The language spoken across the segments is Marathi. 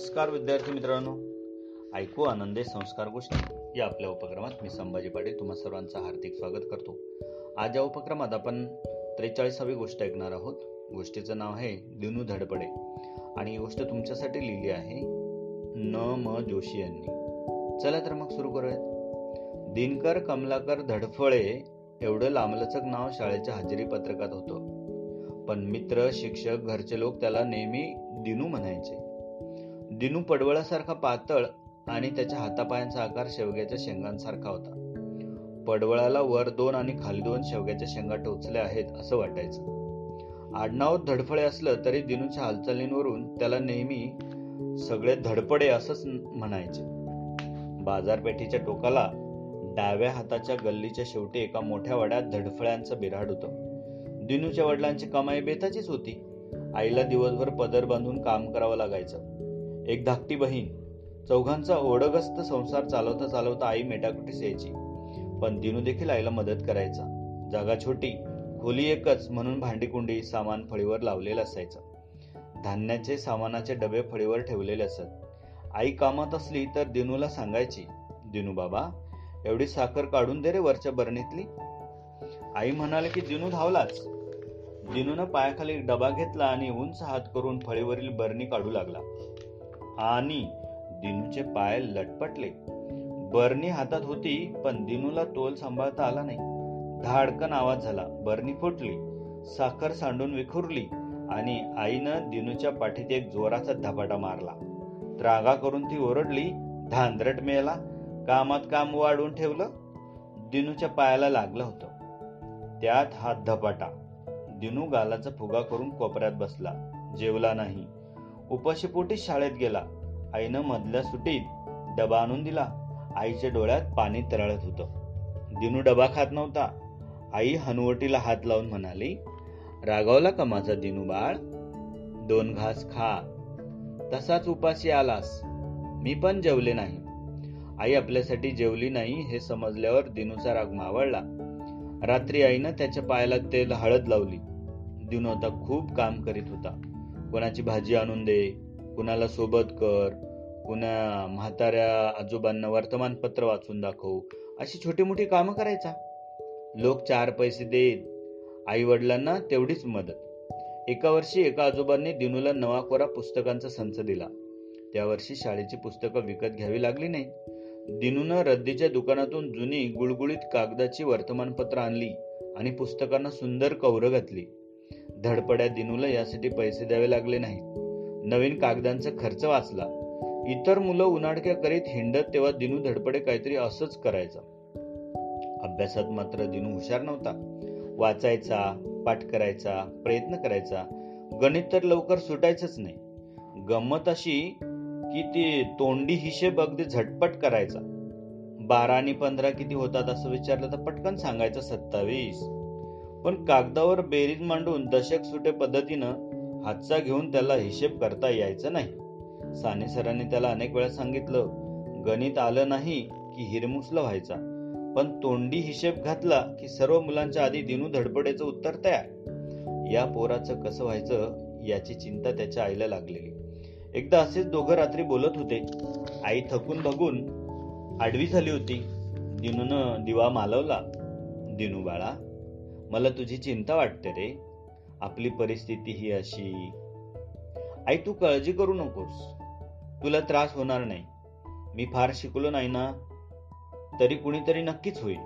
नमस्कार विद्यार्थी मित्रांनो. ऐकू आनंदे संस्कार गोष्टी. या आपल्या उपक्रमात मी संभाजी पाटील तुम्हा सर्वांचं हार्दिक स्वागत करतो. आज या उपक्रमात आपण त्रेचाळीसावी गोष्ट ऐकणार आहोत. गोष्टीचं नाव आहे दिनू धडपडे. आणि ही गोष्ट तुमच्यासाठी लिहिली आहे न म जोशी यांनी. चला तर मग सुरू करूयात. दिनकर कमलाकर धडफळे एवढं लांबलचक नाव शाळेच्या हजेरी पत्रकात होतं. पण मित्र शिक्षक घरचे लोक त्याला नेहमी दिनू म्हणायचे. दिनू पडवळासारखा पातळ आणि त्याच्या हातापायांचा आकार शेवग्याच्या शेंगांसारखा होता. पडवळाला वर दोन आणि खाली दोन शेवग्याच्या शेंगा टोचल्या आहेत असं वाटायचं. आडनाव धडफळे असलं तरी दिनूच्या हालचालींवरून त्याला नेहमी सगळे धडपडे असंच म्हणायचे. बाजारपेठेच्या टोकाला डाव्या हाताच्या गल्लीच्या शेवटी एका मोठ्या वाड्यात धडफळ्यांचं बिराड होतं. दिनूच्या वडिलांची कमाई बेताचीच होती. आईला दिवसभर पदर बांधून काम करावं लागायचं. एक धाकटी बहीण. चौघांचा ओढगस्त संसार चालवता चालवता आई मेटाकुटीस यायची. पण दिनू देखील आईला मदत करायचा. जागा छोटी खोली एकच म्हणून भांडीकुंडी सामान फळीवर लावलेलं असायचं. धान्याचे सामानाचे डबे फळीवर ठेवलेले असत. आई कामात असली तर दिनूला सांगायची दिनू बाबा एवढी साखर काढून दे रे वरच्या बरणीतली. आई म्हणाले की दिनू धावलाच. दिनूनं पायाखाली डबा घेतला आणि उंच हात करून फळीवरील बरणी काढू लागला. आणि दिनूचे पाय लटपटले. बर्नी हातात होती पण दिनूला तोल सांभाळता आला नाही. धाडकन आवाज झाला. बर्नी फुटली साखर सांडून विखुरली आणि आईनं दिनूच्या पाठीत एक जोराचा धपाटा मारला. त्रागा करून ती ओरडली धांदरट मेला कामात काम वाढवून ठेवलं? दिनूच्या पायाला लागलं होतं. त्यात हात धपाटा. दिनू गालाचा फुगा करून कोपऱ्यात बसला. जेवला नाही. उपाशीपोटी शाळेत गेला. आईनं मधल्या सुटीत डबा आणून दिला. आईच्या डोळ्यात पाणी तरळत होतं. दिनू डबा खात नव्हता. आई हनुवटीला हात लावून म्हणाली रागावला का माझा दिनू बाळ? दोन घास खा. तसाच उपाशी आलास. मी पण जेवले नाही. आई आपल्यासाठी जेवली नाही हे समजल्यावर दिनूचा राग मावळला. रात्री आईनं त्याच्या पायाला तेल हळद लावली. दिनू आता खूप काम करीत होता. कोणाची भाजी आणून दे कुणाला सोबत कर कुणा म्हाताऱ्या आजोबांना वर्तमानपत्र वाचून दाखव अशी छोटी मोठी कामं करायचा. लोक चार पैसे देत आई वडिलांना तेवढीच मदत. एका वर्षी एका आजोबांनी दिनूला नवा कोरा पुस्तकांचा संच दिला. त्या वर्षी शाळेची पुस्तकं विकत घ्यावी लागली नाही. दिनूनं रद्दीच्या दुकानातून जुनी गुळगुळीत कागदाची वर्तमानपत्र आणली आणि पुस्तकांना सुंदर कौरं घातली. धडपड्या दिनूला यासाठी पैसे द्यावे लागले नाहीत. नवीन कागदांचा खर्च वाचला. इतर मुलं उन्हाडक्या करीत हिंडत तेव्हा दिनू धडपडे काहीतरी असंच करायचा. अभ्यासात मात्र दिनू हुशार नव्हता. वाचायचा पाठ करायचा प्रयत्न करायचा. गणित तर लवकर सुटायचंच नाही. गंमत अशी की ती तोंडी हिशेब अगदी झटपट करायचा. बारा आणि पंधरा किती होतात असं विचारलं तर पटकन सांगायचं सत्तावीस. पण कागदावर बेरीज मांडून दशक सुटे पद्धतीनं हातचा घेऊन त्याला हिशेब करता यायचं नाही. साने सरांनी त्याला अनेक वेळा सांगितलं गणित आलं नाही की हिरमुसला व्हायचा. पण तोंडी हिशेब घातला की सर्व मुलांच्या आधी दिनू धडपडेचं उत्तर तयार. या पोराचं कसं व्हायचं याची चिंता त्याच्या आईला लागलेली. एकदा असेच दोघं रात्री बोलत होते. आई थकून बघून आडवी झाली होती. दिनून दिवा मालवला. दिनू बाळा मला तुझी चिंता वाटते रे. आपली परिस्थिती ही अशी. आई तू काळजी करू नकोस. तुला त्रास होणार नाही. मी फार शिकलो नाही ना तरी कुणीतरी नक्कीच होईल.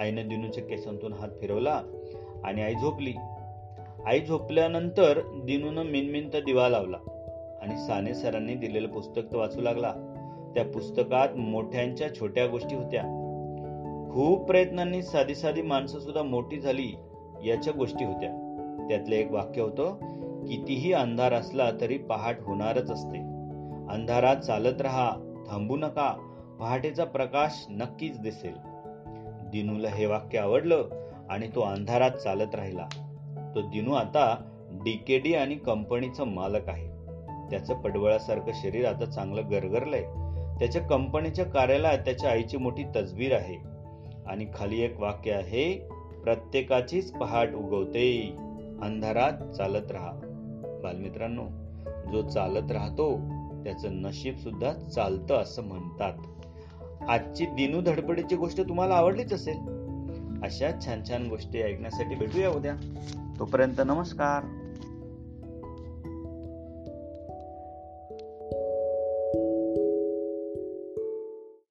आईने दिनूच्या केसांतून हात फिरवला आणि आई झोपली. आई झोपल्यानंतर दिनूनं मिनमिनता दिवा लावला आणि साने सरांनी दिलेलं पुस्तक तो वाचू लागला. त्या पुस्तकात मोठ्यांच्या छोट्या गोष्टी होत्या. खूप प्रयत्नांनी साधी साधी माणसं सुद्धा मोठी झाली याच्या गोष्टी होत्या. त्यातलं एक वाक्य होतं कितीही अंधार असला तरी पहाट होणारच असते. अंधारात चालत राहा थांबू नका पहाटेचा प्रकाश नक्कीच दिसेल. दिनूला हे वाक्य आवडलं आणि तो अंधारात चालत राहिला. तो दिनू आता डीकेडी आणि कंपनीचा मालक आहे. त्याचं पडवळासारखं शरीर आता चांगलं गरगरलंय. त्याच्या कंपनीच्या कार्यालयात त्याच्या आईची मोठी तजबीर आहे. आणि खाली एक वाक्य आहे प्रत्येकाचीच पहाट उगवते. अंधारात चालत राहा. बालमित्रांनो जो चालत राहतो त्याचं नशीब सुद्धा चालतं असं म्हणतात. आजची दिनू धडपडीची गोष्ट तुम्हाला आवडलीच असेल. अशा छान छान गोष्टी ऐकण्यासाठी भेटूया उद्या. तोपर्यंत नमस्कार.